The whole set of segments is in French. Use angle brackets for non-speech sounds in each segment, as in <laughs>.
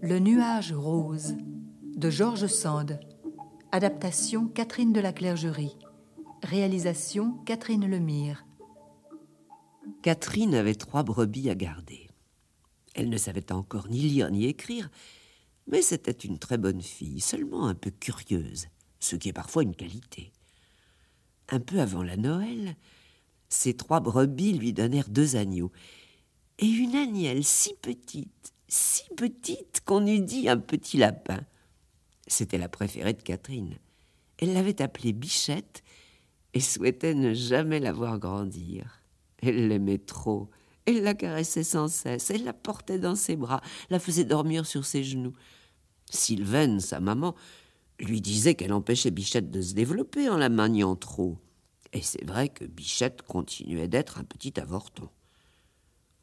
Le nuage rose de Georges Sand. Adaptation Catherine de la Clergerie. Réalisation Catherine Lemire. Catherine avait trois brebis à garder. Elle ne savait encore ni lire ni écrire, mais c'était une très bonne fille, seulement un peu curieuse, ce qui est parfois une qualité. Un peu avant la Noël, ses trois brebis lui donnèrent deux agneaux, et une agnelle si petite, si petite qu'on eût dit un petit lapin. C'était la préférée de Catherine. Elle l'avait appelée Bichette et souhaitait ne jamais la voir grandir. Elle l'aimait trop. Elle la caressait sans cesse, elle la portait dans ses bras, la faisait dormir sur ses genoux. Sylvaine, sa maman, lui disait qu'elle empêchait Bichette de se développer en la maniant trop. Et c'est vrai que Bichette continuait d'être un petit avorton.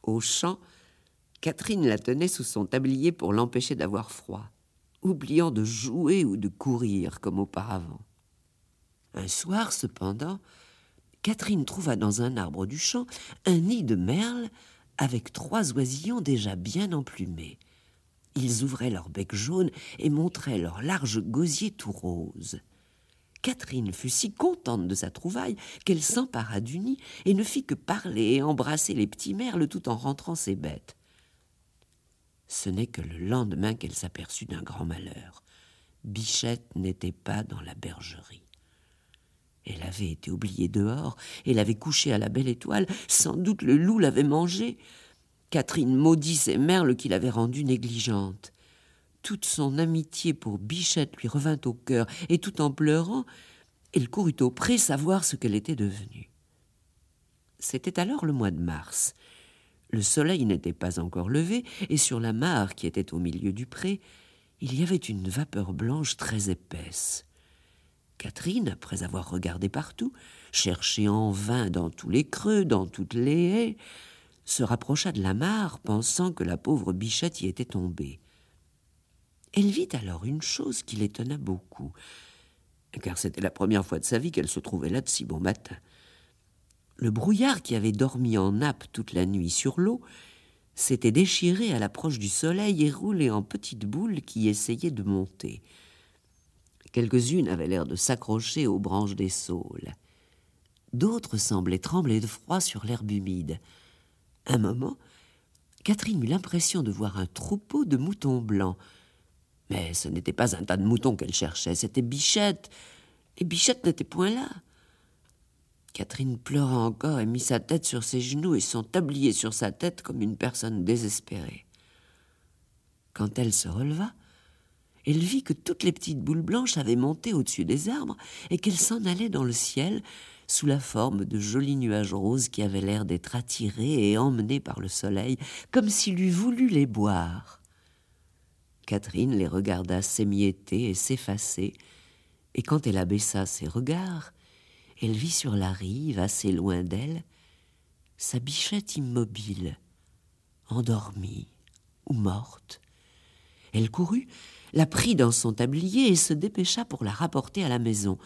Au champ, Catherine la tenait sous son tablier pour l'empêcher d'avoir froid, oubliant de jouer ou de courir comme auparavant. Un soir, cependant, Catherine trouva dans un arbre du champ un nid de merle avec trois oisillons déjà bien emplumés. Ils ouvraient leur bec jaune et montraient leur large gosier tout rose. Catherine fut si contente de sa trouvaille qu'elle s'empara du nid et ne fit que parler et embrasser les petits merles tout en rentrant ses bêtes. Ce n'est que le lendemain qu'elle s'aperçut d'un grand malheur. Bichette n'était pas dans la bergerie. Elle avait été oubliée dehors, elle avait couché à la belle étoile, sans doute le loup l'avait mangée. Catherine maudit ses merles qui l'avaient rendue négligente. Toute son amitié pour Bichette lui revint au cœur, et tout en pleurant, elle courut au pré savoir ce qu'elle était devenue. C'était alors le mois de mars. Le soleil n'était pas encore levé, et sur la mare qui était au milieu du pré, il y avait une vapeur blanche très épaisse. Catherine, après avoir regardé partout, cherché en vain dans tous les creux, dans toutes les haies, se rapprocha de la mare, pensant que la pauvre bichette y était tombée. Elle vit alors une chose qui l'étonna beaucoup, car c'était la première fois de sa vie qu'elle se trouvait là de si bon matin. Le brouillard qui avait dormi en nappe toute la nuit sur l'eau s'était déchiré à l'approche du soleil et roulé en petites boules qui essayaient de monter. Quelques-unes avaient l'air de s'accrocher aux branches des saules. D'autres semblaient trembler de froid sur l'herbe humide. Un moment, Catherine eut l'impression de voir un troupeau de moutons blancs. Mais ce n'était pas un tas de moutons qu'elle cherchait, c'était Bichette. Et Bichette n'était point là. Catherine pleura encore et mit sa tête sur ses genoux et son tablier sur sa tête comme une personne désespérée. Quand elle se releva, elle vit que toutes les petites boules blanches avaient monté au-dessus des arbres et qu'elles s'en allaient dans le ciel sous la forme de jolis nuages roses qui avaient l'air d'être attirés et emmenés par le soleil, comme s'il eût voulu les boire. Catherine les regarda s'émietter et s'effacer, et quand elle abaissa ses regards, elle vit sur la rive, assez loin d'elle, sa bichette immobile, endormie ou morte. Elle courut la prit dans son tablier et se dépêcha pour la rapporter à la maison.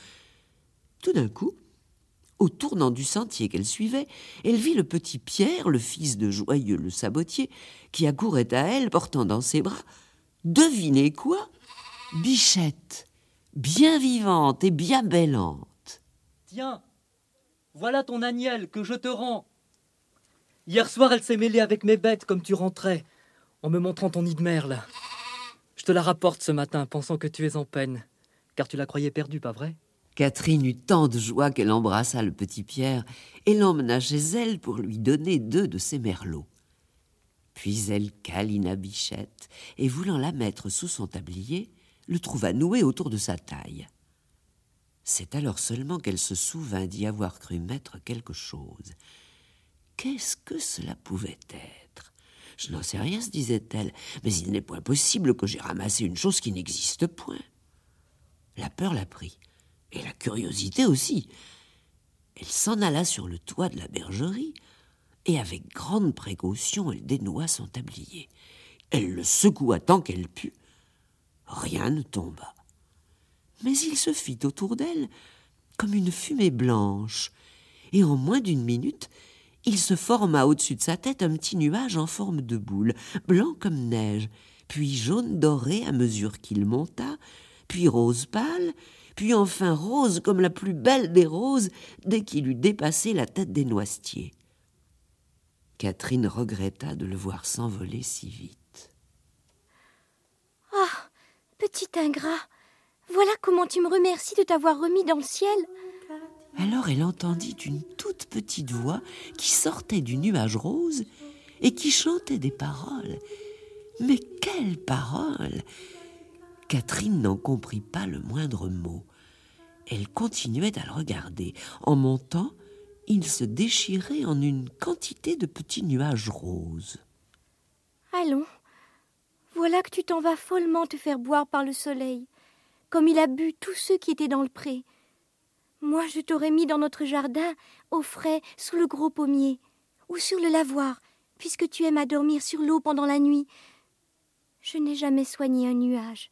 Tout d'un coup, au tournant du sentier qu'elle suivait, elle vit le petit Pierre, le fils de Joyeux le sabotier, qui accourait à elle, portant dans ses bras, devinez quoi? Bichette, bien vivante et bien bellante. Tiens, voilà ton agnelle que je te rends. Hier soir, elle s'est mêlée avec mes bêtes comme tu rentrais, en me montrant ton nid de merle. Je te la rapporte ce matin, pensant que tu es en peine, car tu la croyais perdue, pas vrai? Catherine eut tant de joie qu'elle embrassa le petit Pierre et l'emmena chez elle pour lui donner deux de ses merlots. Puis elle câlina Bichette et, voulant la mettre sous son tablier, le trouva noué autour de sa taille. C'est alors seulement qu'elle se souvint d'y avoir cru mettre quelque chose. Qu'est-ce que cela pouvait être? Je n'en sais rien, se disait-elle, mais il n'est point possible que j'aie ramassé une chose qui n'existe point. La peur la prit, et la curiosité aussi. Elle s'en alla sur le toit de la bergerie, et avec grande précaution elle dénoua son tablier. Elle le secoua tant qu'elle put. Rien ne tomba. Mais il se fit autour d'elle comme une fumée blanche, et en moins d'une minute, il se forma au-dessus de sa tête un petit nuage en forme de boule, blanc comme neige, puis jaune doré à mesure qu'il monta, puis rose pâle, puis enfin rose comme la plus belle des roses dès qu'il eut dépassé la tête des noisetiers. Catherine regretta de le voir s'envoler si vite. Ah, petit ingrat, voilà comment tu me remercies de t'avoir remis dans le ciel. Alors elle entendit une toute petite voix qui sortait du nuage rose et qui chantait des paroles. Mais quelles paroles Catherine n'en comprit pas le moindre mot. Elle continuait à le regarder. En montant, il se déchirait en une quantité de petits nuages roses. Allons, voilà que tu t'en vas follement te faire boire par le soleil, comme il a bu tous ceux qui étaient dans le pré. Moi, je t'aurais mis dans notre jardin, au frais, sous le gros pommier, ou sur le lavoir, puisque tu aimes à dormir sur l'eau pendant la nuit. Je n'ai jamais soigné un nuage,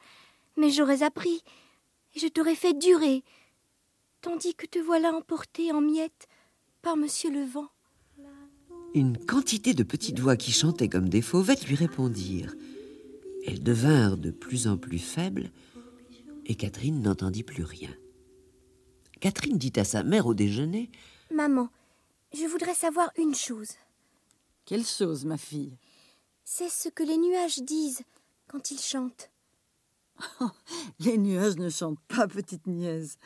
mais j'aurais appris, et je t'aurais fait durer, tandis que te voilà emporté en miettes par monsieur le vent. Une quantité de petites voix qui chantaient comme des fauvettes lui répondirent. Elles devinrent de plus en plus faibles, et Catherine n'entendit plus rien. Catherine dit à sa mère au déjeuner Maman, je voudrais savoir une chose. Quelle chose, ma fille? C'est ce que les nuages disent quand ils chantent. <laughs> les nuages ne chantent pas, petite nièce.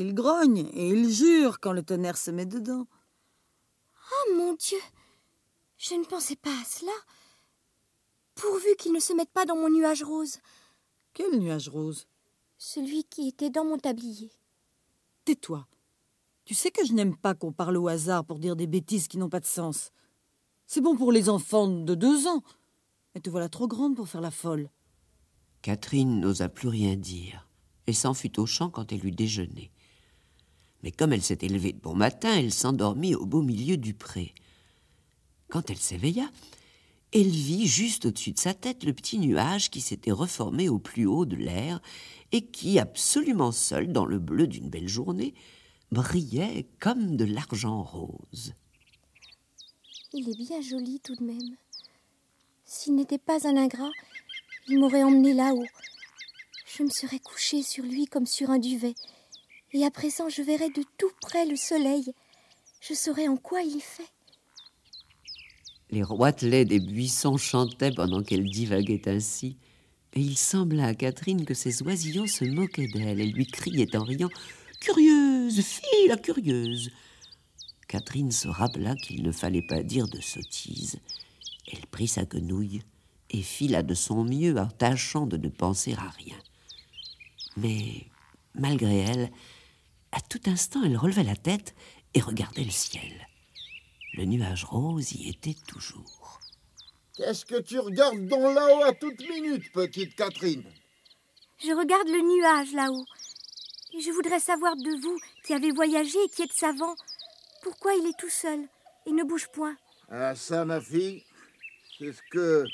Ils grognent et ils jurent quand le tonnerre se met dedans. Oh mon Dieu Je ne pensais pas à cela. Pourvu qu'ils ne se mettent pas dans mon nuage rose. Quel nuage rose? Celui qui était dans mon tablier. Tais-toi. Tu sais que je n'aime pas qu'on parle au hasard pour dire des bêtises qui n'ont pas de sens. C'est bon pour les enfants de deux ans. Mais te voilà trop grande pour faire la folle. Catherine n'osa plus rien dire et s'en fut au champ quand elle eut déjeuné. Mais comme elle s'était levée de bon matin, elle s'endormit au beau milieu du pré. Quand elle s'éveilla, elle vit juste au-dessus de sa tête le petit nuage qui s'était reformé au plus haut de l'air et qui, absolument seul dans le bleu d'une belle journée, brillait comme de l'argent rose. Il est bien joli tout de même. S'il n'était pas un ingrat, il m'aurait emmené là-haut. Je me serais couchée sur lui comme sur un duvet. Et à présent, je verrais de tout près le soleil. Je saurais en quoi il fait. Les roitelets des buissons chantaient pendant qu'elle divaguait ainsi, et il sembla à Catherine que ces oisillons se moquaient d'elle et lui criaient en riant Curieuse, fille la curieuse Catherine se rappela qu'il ne fallait pas dire de sottises. Elle prit sa quenouille et fila de son mieux en tâchant de ne penser à rien. Mais, malgré elle, à tout instant, elle relevait la tête et regardait le ciel. Le nuage rose y était toujours. Qu'est-ce que tu regardes dans là-haut à toute minute, petite Catherine? Je regarde le nuage là-haut. Et je voudrais savoir de vous, qui avez voyagé et qui êtes savant, pourquoi il est tout seul et ne bouge point. Ah ça, ma fille, c'est ce que,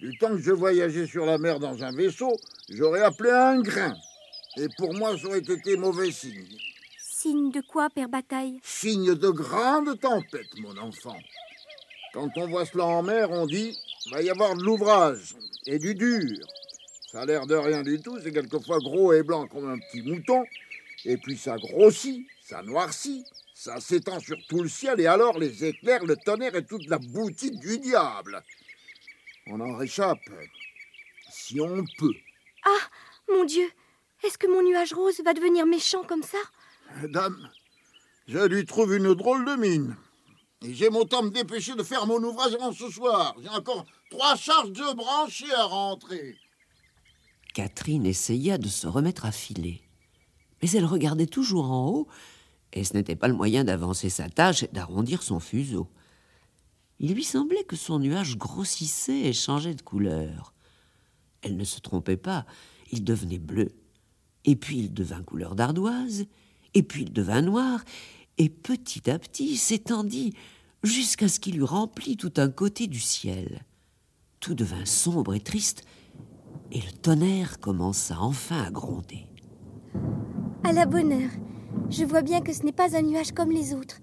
du temps que je voyageais sur la mer dans un vaisseau, j'aurais appelé un grain. Et pour moi, ça aurait été mauvais signe. Signe de quoi, Père Bataille? Signe de grande tempête, mon enfant. Quand on voit cela en mer, on dit va y avoir de l'ouvrage et du dur. Ça a l'air de rien du tout, c'est quelquefois gros et blanc comme un petit mouton. Et puis ça grossit, ça noircit, ça s'étend sur tout le ciel, et alors les éclairs, le tonnerre et toute la boutique du diable. On en réchappe si on peut. Ah, mon Dieu Est-ce que mon nuage rose va devenir méchant comme ça? Dame, je lui trouve une drôle de mine. Et j'ai mon temps me dépêcher de faire mon ouvrage avant ce soir. J'ai encore trois charges de branchies à rentrer. Catherine essaya de se remettre à filer. Mais elle regardait toujours en haut, et ce n'était pas le moyen d'avancer sa tâche et d'arrondir son fuseau. Il lui semblait que son nuage grossissait et changeait de couleur. Elle ne se trompait pas, il devenait bleu, et puis il devint couleur d'ardoise, et puis il devint noir, et petit à petit s'étendit jusqu'à ce qu'il eût rempli tout un côté du ciel. Tout devint sombre et triste, et le tonnerre commença enfin à gronder. À la bonne heure. Je vois bien que ce n'est pas un nuage comme les autres.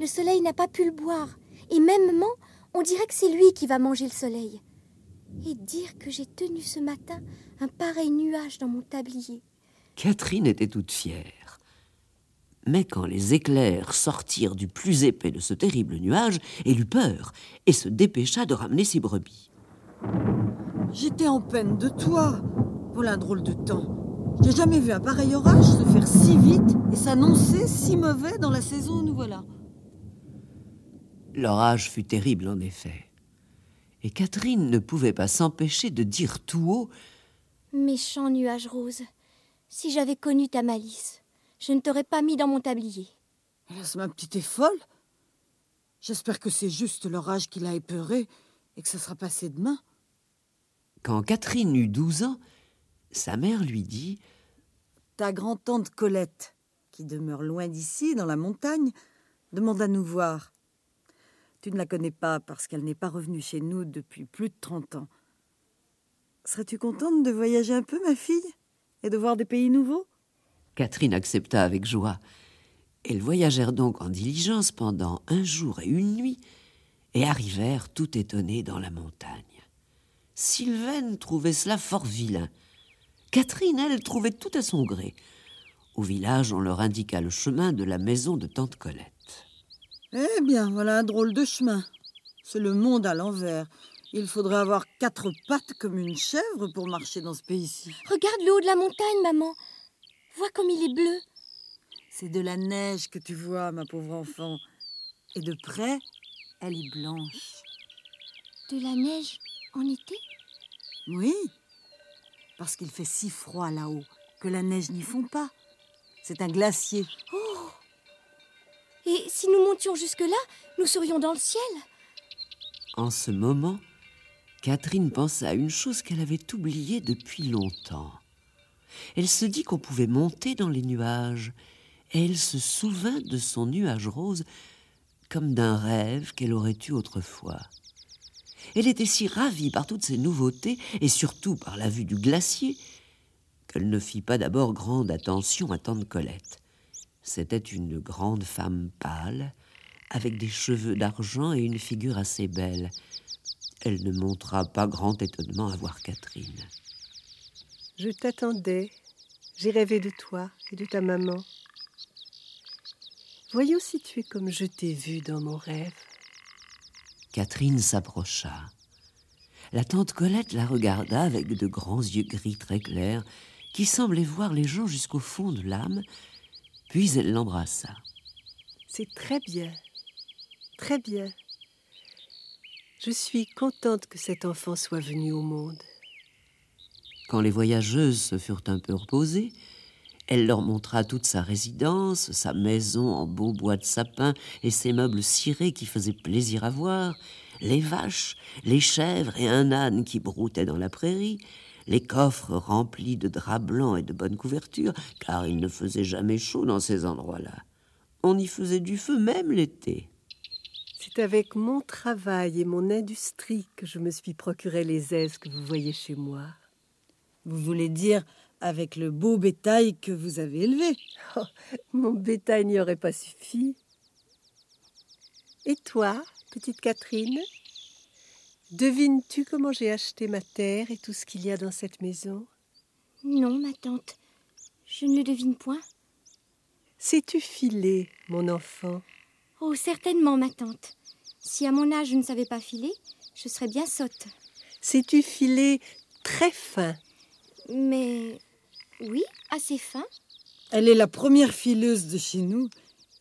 Le soleil n'a pas pu le boire. Et mêmement, on dirait que c'est lui qui va manger le soleil. Et dire que j'ai tenu ce matin un pareil nuage dans mon tablier. Catherine était toute fière. Mais quand les éclairs sortirent du plus épais de ce terrible nuage, elle eut peur et se dépêcha de ramener ses brebis. J'étais en peine de toi. Voilà un drôle de temps. J'ai jamais vu un pareil orage se faire si vite et s'annoncer si mauvais dans la saison où nous voilà. L'orage fut terrible en effet. Et Catherine ne pouvait pas s'empêcher de dire tout haut Méchant nuage rose, si j'avais connu ta malice, je ne t'aurais pas mis dans mon tablier. Hélas, ma petite est folle. J'espère que c'est juste l'orage qui l'a épeurée et que ça sera passé demain. Quand Catherine eut douze ans, sa mère lui dit Ta grand-tante Colette, qui demeure loin d'ici, dans la montagne, demande à nous voir. Tu ne la connais pas parce qu'elle n'est pas revenue chez nous depuis plus de trente ans. Serais-tu contente de voyager un peu, ma fille, et de voir des pays nouveaux? Catherine accepta avec joie. Elles voyagèrent donc en diligence pendant un jour et une nuit et arrivèrent tout étonnées dans la montagne. Sylvaine trouvait cela fort vilain. Catherine, elle, trouvait tout à son gré. Au village, on leur indiqua le chemin de la maison de tante Colette. Eh bien, voilà un drôle de chemin. C'est le monde à l'envers. Il faudrait avoir quatre pattes comme une chèvre pour marcher dans ce pays-ci. Regarde le haut de la montagne, maman. Vois comme il est bleu. C'est de la neige que tu vois, ma pauvre enfant. Et de près, elle est blanche. De la neige en été? Oui, parce qu'il fait si froid là-haut que la neige n'y fond pas. C'est un glacier. Oh Et si nous montions jusque-là, nous serions dans le ciel? En ce moment, Catherine pensa à une chose qu'elle avait oubliée depuis longtemps. Elle se dit qu'on pouvait monter dans les nuages, et elle se souvint de son nuage rose comme d'un rêve qu'elle aurait eu autrefois. Elle était si ravie par toutes ces nouveautés, et surtout par la vue du glacier, qu'elle ne fit pas d'abord grande attention à tante Colette. C'était une grande femme pâle, avec des cheveux d'argent et une figure assez belle. Elle ne montra pas grand étonnement à voir Catherine. Je t'attendais. J'ai rêvé de toi et de ta maman. Voyons si tu es comme je t'ai vu dans mon rêve. Catherine s'approcha. La tante Colette la regarda avec de grands yeux gris très clairs qui semblaient voir les gens jusqu'au fond de l'âme, puis elle l'embrassa. C'est très bien, très bien. Je suis contente que cet enfant soit venu au monde. Quand les voyageuses se furent un peu reposées, elle leur montra toute sa résidence, sa maison en beau bois de sapin et ses meubles cirés qui faisaient plaisir à voir, les vaches, les chèvres et un âne qui broutait dans la prairie, les coffres remplis de draps blancs et de bonnes couvertures, car il ne faisait jamais chaud dans ces endroits-là. On y faisait du feu même l'été. C'est avec mon travail et mon industrie que je me suis procuré les aises que vous voyez chez moi. Vous voulez dire avec le beau bétail que vous avez élevé oh, Mon bétail n'y aurait pas suffi. Et toi, petite Catherine? Devines-tu comment j'ai acheté ma terre et tout ce qu'il y a dans cette maison? Non, ma tante. Je ne le devine point. Sais-tu filer, mon enfant? Oh, certainement, ma tante. Si à mon âge je ne savais pas filer, je serais bien sotte. Sais-tu filer très fin? Mais oui, assez fin. Elle est la première fileuse de chez nous,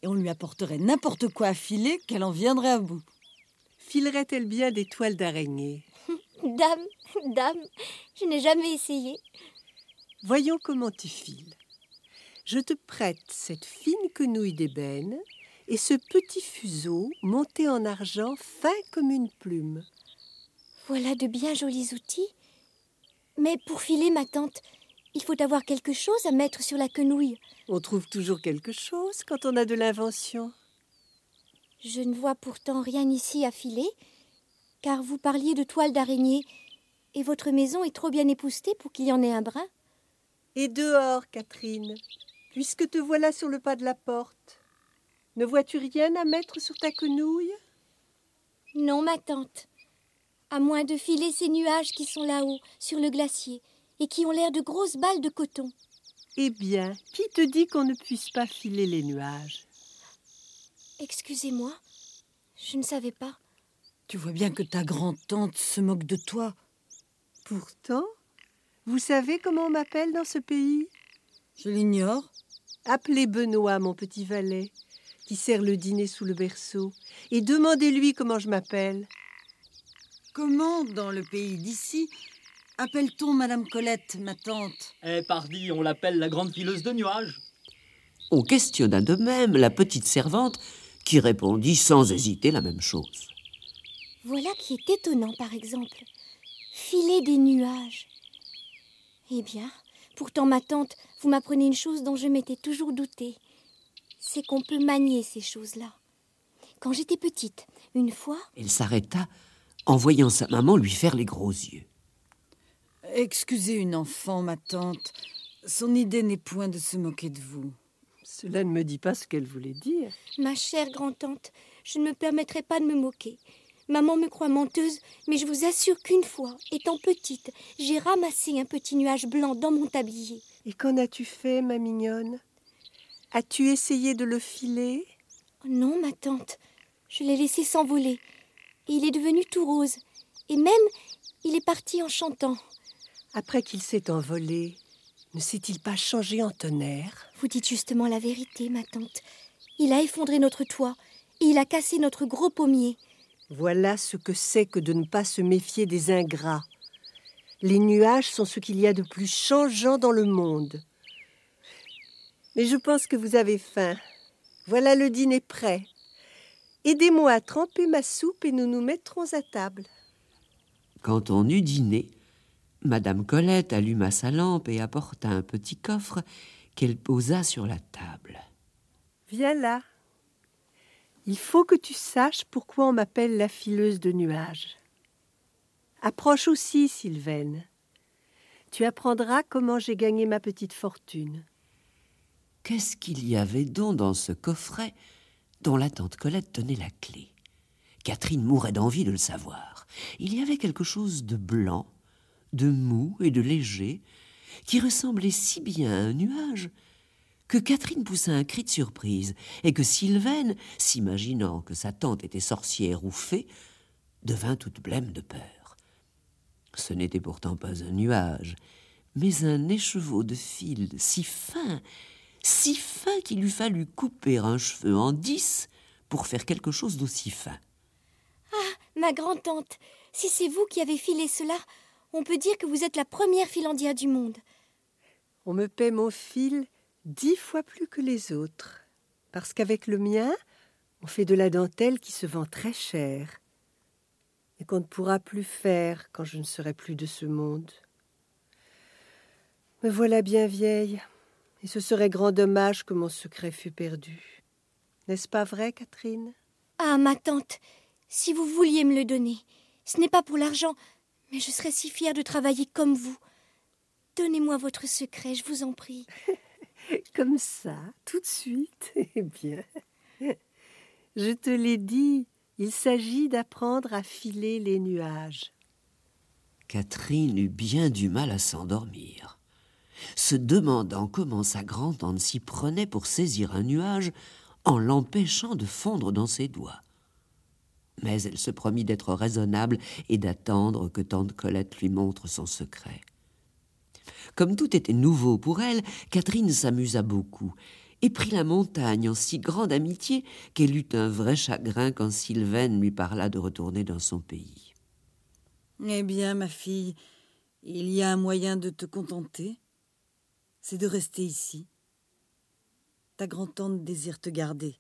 et on lui apporterait n'importe quoi à filer qu'elle en viendrait à bout. Filerait-elle bien des toiles d'araignée? <laughs> Dame, dame, je n'ai jamais essayé. Voyons comment tu files. Je te prête cette fine quenouille d'ébène et ce petit fuseau monté en argent fin comme une plume. Voilà de bien jolis outils. Mais pour filer, ma tante, il faut avoir quelque chose à mettre sur la quenouille. On trouve toujours quelque chose quand on a de l'invention. Je ne vois pourtant rien ici à filer, car vous parliez de toile d'araignée, et votre maison est trop bien époustée pour qu'il y en ait un brin. Et dehors, Catherine, puisque te voilà sur le pas de la porte. Ne vois-tu rien à mettre sur ta quenouille? Non, ma tante. À moins de filer ces nuages qui sont là-haut, sur le glacier, et qui ont l'air de grosses balles de coton. Eh bien, qui te dit qu'on ne puisse pas filer les nuages? Excusez-moi, je ne savais pas. Tu vois bien que ta grand-tante se moque de toi. Pourtant, vous savez comment on m'appelle dans ce pays? Je l'ignore. Appelez Benoît, mon petit valet, qui sert le dîner sous le berceau, et demandez-lui comment je m'appelle. Comment, dans le pays d'ici, appelle-t-on Madame Colette, ma tante? Eh, pardi, on l'appelle la grande fileuse de nuages. On questionna de même la petite servante qui répondit sans hésiter la même chose. Voilà qui est étonnant, par exemple. Filer des nuages. Eh bien, pourtant, ma tante, vous m'apprenez une chose dont je m'étais toujours doutée. C'est qu'on peut manier ces choses-là. Quand j'étais petite, une fois. Elle s'arrêta en voyant sa maman lui faire les gros yeux. Excusez une enfant, ma tante. Son idée n'est point de se moquer de vous. Cela ne me dit pas ce qu'elle voulait dire. Ma chère grand-tante, je ne me permettrai pas de me moquer. Maman me croit menteuse, mais je vous assure qu'une fois, étant petite, j'ai ramassé un petit nuage blanc dans mon tablier. Et qu'en as-tu fait, ma mignonne? As-tu essayé de le filer? Non, ma tante, je l'ai laissé s'envoler. Et il est devenu tout rose. Et même, il est parti en chantant. Après qu'il s'est envolé, ne s'est-il pas changé en tonnerre? Vous dites justement la vérité, ma tante. Il a effondré notre toit et il a cassé notre gros pommier. Voilà ce que c'est que de ne pas se méfier des ingrats. Les nuages sont ce qu'il y a de plus changeant dans le monde. Mais je pense que vous avez faim. Voilà le dîner prêt. Aidez-moi à tremper ma soupe et nous nous mettrons à table. Quand on eut dîné, Madame Colette alluma sa lampe et apporta un petit coffre qu'elle posa sur la table. Viens là. Il faut que tu saches pourquoi on m'appelle la fileuse de nuages. Approche aussi, Sylvaine. Tu apprendras comment j'ai gagné ma petite fortune. Qu'est-ce qu'il y avait donc dans ce coffret? Dont la tante Colette tenait la clé Catherine mourait d'envie de le savoir. Il y avait quelque chose de blanc, de mou et de léger, qui ressemblait si bien à un nuage que Catherine poussa un cri de surprise, et que Sylvaine, s'imaginant que sa tante était sorcière ou fée, devint toute blême de peur. Ce n'était pourtant pas un nuage, mais un écheveau de fil si fin, si fin qu'il eût fallu couper un cheveu en dix pour faire quelque chose d'aussi fin. Ah, ma grand-tante, si c'est vous qui avez filé cela, on peut dire que vous êtes la première filandière du monde. On me paie mon fil dix fois plus que les autres, parce qu'avec le mien, on fait de la dentelle qui se vend très cher, et qu'on ne pourra plus faire quand je ne serai plus de ce monde. Me voilà bien vieille, et ce serait grand dommage que mon secret fût perdu. N'est-ce pas vrai, Catherine? Ah, ma tante, si vous vouliez me le donner, ce n'est pas pour l'argent, mais je serais si fière de travailler comme vous. Donnez-moi votre secret, je vous en prie. <laughs> Comme ça, tout de suite <laughs> Eh bien, je te l'ai dit, il s'agit d'apprendre à filer les nuages. Catherine eut bien du mal à s'endormir, se demandant comment sa grand-tante s'y prenait pour saisir un nuage en l'empêchant de fondre dans ses doigts. Mais elle se promit d'être raisonnable et d'attendre que tante Colette lui montre son secret. Comme tout était nouveau pour elle, Catherine s'amusa beaucoup et prit la montagne en si grande amitié qu'elle eut un vrai chagrin quand Sylvaine lui parla de retourner dans son pays. Eh bien, ma fille, il y a un moyen de te contenter. C'est de rester ici. Ta grand-tante désire te garder,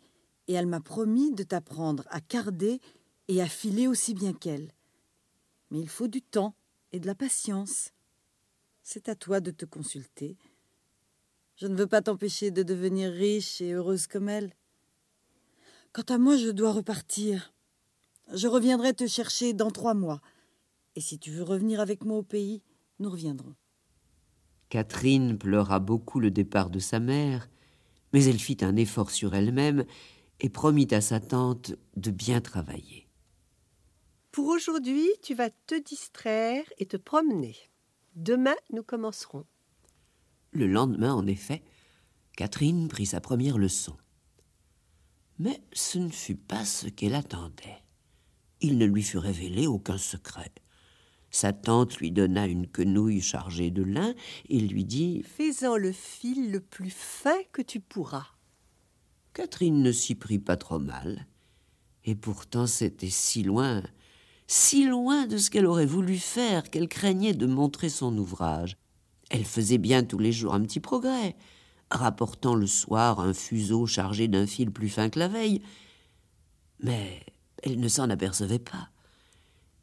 et elle m'a promis de t'apprendre à carder et à filer aussi bien qu'elle. Mais il faut du temps et de la patience. C'est à toi de te consulter. Je ne veux pas t'empêcher de devenir riche et heureuse comme elle. Quant à moi, je dois repartir. Je reviendrai te chercher dans trois mois. Et si tu veux revenir avec moi au pays, nous reviendrons. Catherine pleura beaucoup le départ de sa mère, mais elle fit un effort sur elle-même et promit à sa tante de bien travailler. Pour aujourd'hui, tu vas te distraire et te promener. Demain, nous commencerons. Le lendemain, en effet, Catherine prit sa première leçon. Mais ce ne fut pas ce qu'elle attendait. Il ne lui fut révélé aucun secret. Sa tante lui donna une quenouille chargée de lin et lui dit Fais-en le fil le plus fin que tu pourras. Catherine ne s'y prit pas trop mal. Et pourtant c'était si loin, si loin de ce qu'elle aurait voulu faire qu'elle craignait de montrer son ouvrage. Elle faisait bien tous les jours un petit progrès, rapportant le soir un fuseau chargé d'un fil plus fin que la veille. Mais elle ne s'en apercevait pas.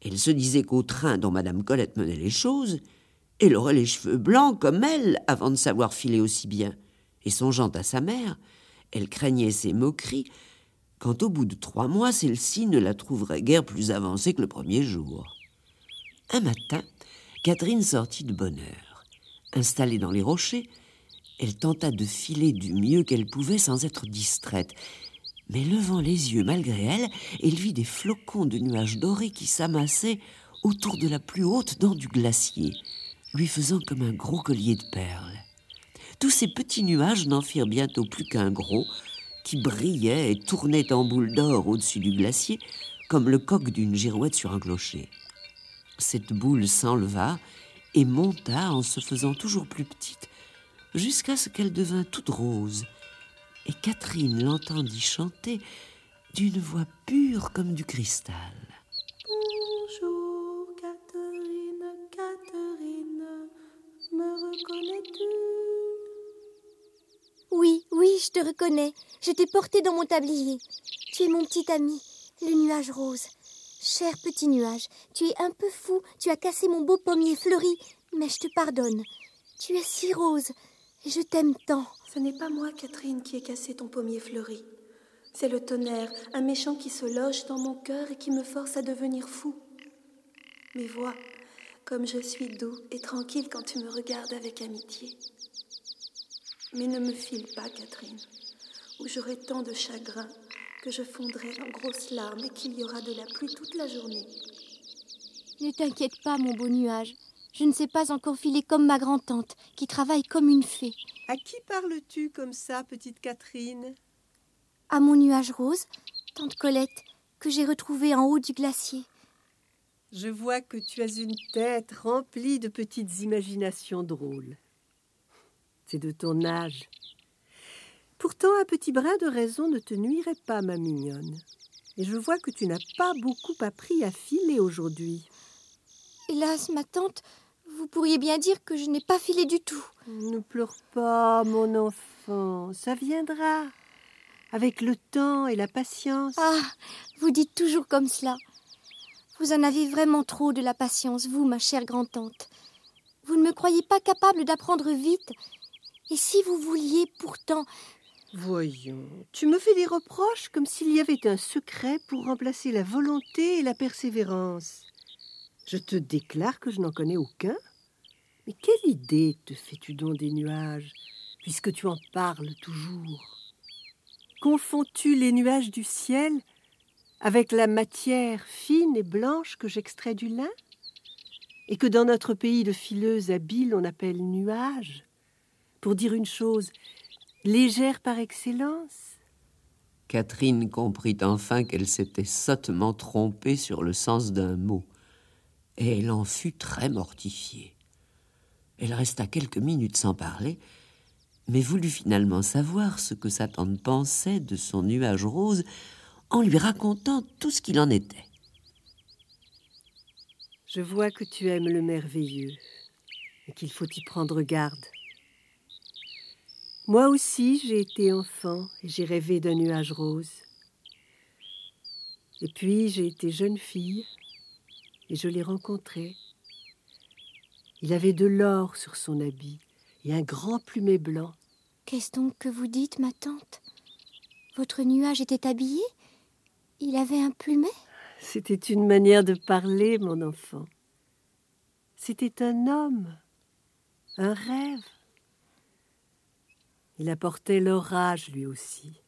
Elle se disait qu'au train dont Madame Colette menait les choses, elle aurait les cheveux blancs comme elle avant de savoir filer aussi bien. Et songeant à sa mère, elle craignait ses moqueries, quand au bout de trois mois, celle-ci ne la trouverait guère plus avancée que le premier jour. Un matin, Catherine sortit de bonne heure. Installée dans les rochers, elle tenta de filer du mieux qu'elle pouvait sans être distraite. Mais levant les yeux malgré elle, elle vit des flocons de nuages dorés qui s'amassaient autour de la plus haute dent du glacier, lui faisant comme un gros collier de perles. Tous ces petits nuages n'en firent bientôt plus qu'un gros, qui brillait et tournait en boule d'or au-dessus du glacier, comme le coq d'une girouette sur un clocher. Cette boule s'enleva et monta en se faisant toujours plus petite, jusqu'à ce qu'elle devint toute rose. Et Catherine l'entendit chanter d'une voix pure comme du cristal. Bonjour Catherine, Catherine, me reconnais-tu? Oui, oui, je te reconnais. Je t'ai porté dans mon tablier. Tu es mon petit ami, le nuage rose. Cher petit nuage, tu es un peu fou, tu as cassé mon beau pommier fleuri, mais je te pardonne. Tu es si rose, et je t'aime tant. Ce n'est pas moi, Catherine, qui ai cassé ton pommier fleuri. C'est le tonnerre, un méchant qui se loge dans mon cœur et qui me force à devenir fou. Mais vois, comme je suis doux et tranquille quand tu me regardes avec amitié. Mais ne me file pas, Catherine, où j'aurai tant de chagrin que je fondrai en grosses larmes et qu'il y aura de la pluie toute la journée. Ne t'inquiète pas, mon beau nuage. Je ne sais pas encore filer comme ma grand-tante, qui travaille comme une fée. À qui parles-tu comme ça, petite Catherine? À mon nuage rose, tante Colette, que j'ai retrouvé en haut du glacier. Je vois que tu as une tête remplie de petites imaginations drôles. C'est de ton âge. Pourtant, un petit brin de raison ne te nuirait pas, ma mignonne. Et je vois que tu n'as pas beaucoup appris à filer aujourd'hui. Hélas, ma tante, vous pourriez bien dire que je n'ai pas filé du tout. Ne pleure pas, mon enfant, ça viendra. Avec le temps et la patience. Ah, vous dites toujours comme cela. Vous en avez vraiment trop de la patience, vous, ma chère grand-tante. Vous ne me croyez pas capable d'apprendre vite. Et si vous vouliez pourtant... Voyons, tu me fais des reproches comme s'il y avait un secret pour remplacer la volonté et la persévérance. Je te déclare que je n'en connais aucun. Mais quelle idée te fais-tu donc des nuages, puisque tu en parles toujours? Confonds-tu les nuages du ciel avec la matière fine et blanche que j'extrais du lin? Et que dans notre pays de fileuses habiles on appelle nuage, pour dire une chose légère par excellence? Catherine comprit enfin qu'elle s'était sottement trompée sur le sens d'un mot, et elle en fut très mortifiée. Elle resta quelques minutes sans parler, mais voulut finalement savoir ce que sa tante pensait de son nuage rose en lui racontant tout ce qu'il en était. Je vois que tu aimes le merveilleux et qu'il faut y prendre garde. Moi aussi, j'ai été enfant et j'ai rêvé d'un nuage rose. Et puis, j'ai été jeune fille et je l'ai rencontré. Il avait de l'or sur son habit et un grand plumet blanc. Qu'est-ce donc que vous dites, ma tante? Votre nuage était habillé? Il avait un plumet? C'était une manière de parler, mon enfant. C'était un homme, un rêve. Il apportait l'orage lui aussi.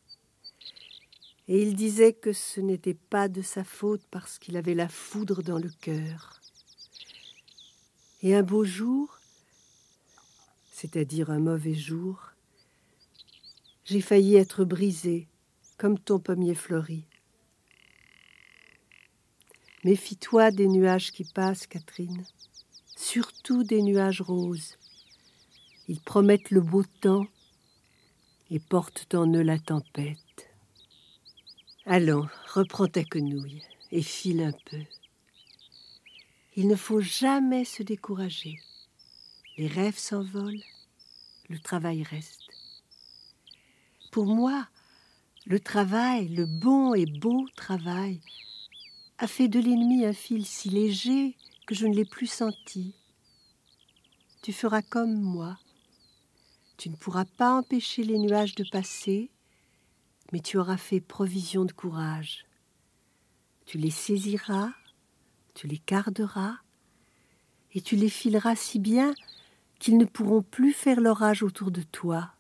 Et il disait que ce n'était pas de sa faute parce qu'il avait la foudre dans le cœur. Et un beau jour, c'est-à-dire un mauvais jour, j'ai failli être brisé comme ton pommier fleuri. Méfie-toi des nuages qui passent, Catherine, surtout des nuages roses. Ils promettent le beau temps et portent en eux la tempête. Allons, reprends ta quenouille et file un peu. Il ne faut jamais se décourager. Les rêves s'envolent, le travail reste. Pour moi, le travail, le bon et beau travail, a fait de l'ennemi un fil si léger que je ne l'ai plus senti. Tu feras comme moi. Tu ne pourras pas empêcher les nuages de passer, mais tu auras fait provision de courage. Tu les saisiras, tu les garderas, et tu les fileras si bien qu'ils ne pourront plus faire l'orage autour de toi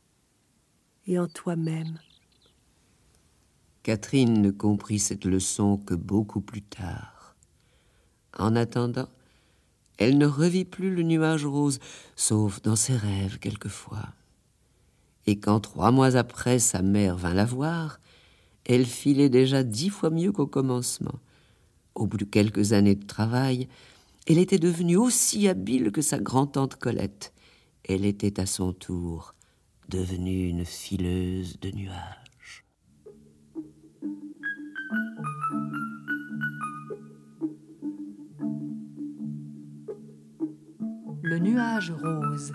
et en toi-même. Catherine ne comprit cette leçon que beaucoup plus tard. En attendant, elle ne revit plus le nuage rose, sauf dans ses rêves quelquefois et quand trois mois après sa mère vint la voir, elle filait déjà dix fois mieux qu'au commencement. Au bout de quelques années de travail, elle était devenue aussi habile que sa grand-tante Colette. Elle était à son tour devenue une fileuse de nuages. Le nuage rose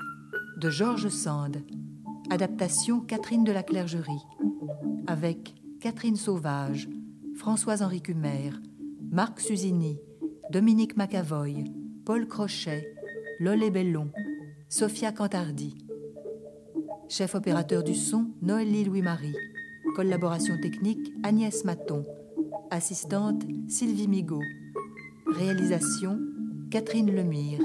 de Georges Sand Adaptation Catherine de la Clergerie. Avec Catherine Sauvage, Françoise-Henri Cumer, Marc Susini, Dominique Macavoy, Paul Crochet, Lolé Bellon, Sophia Cantardi. Chef opérateur du son, Noël Louis-Marie. Collaboration technique, Agnès Maton. Assistante, Sylvie Migaud. Réalisation, Catherine Lemire.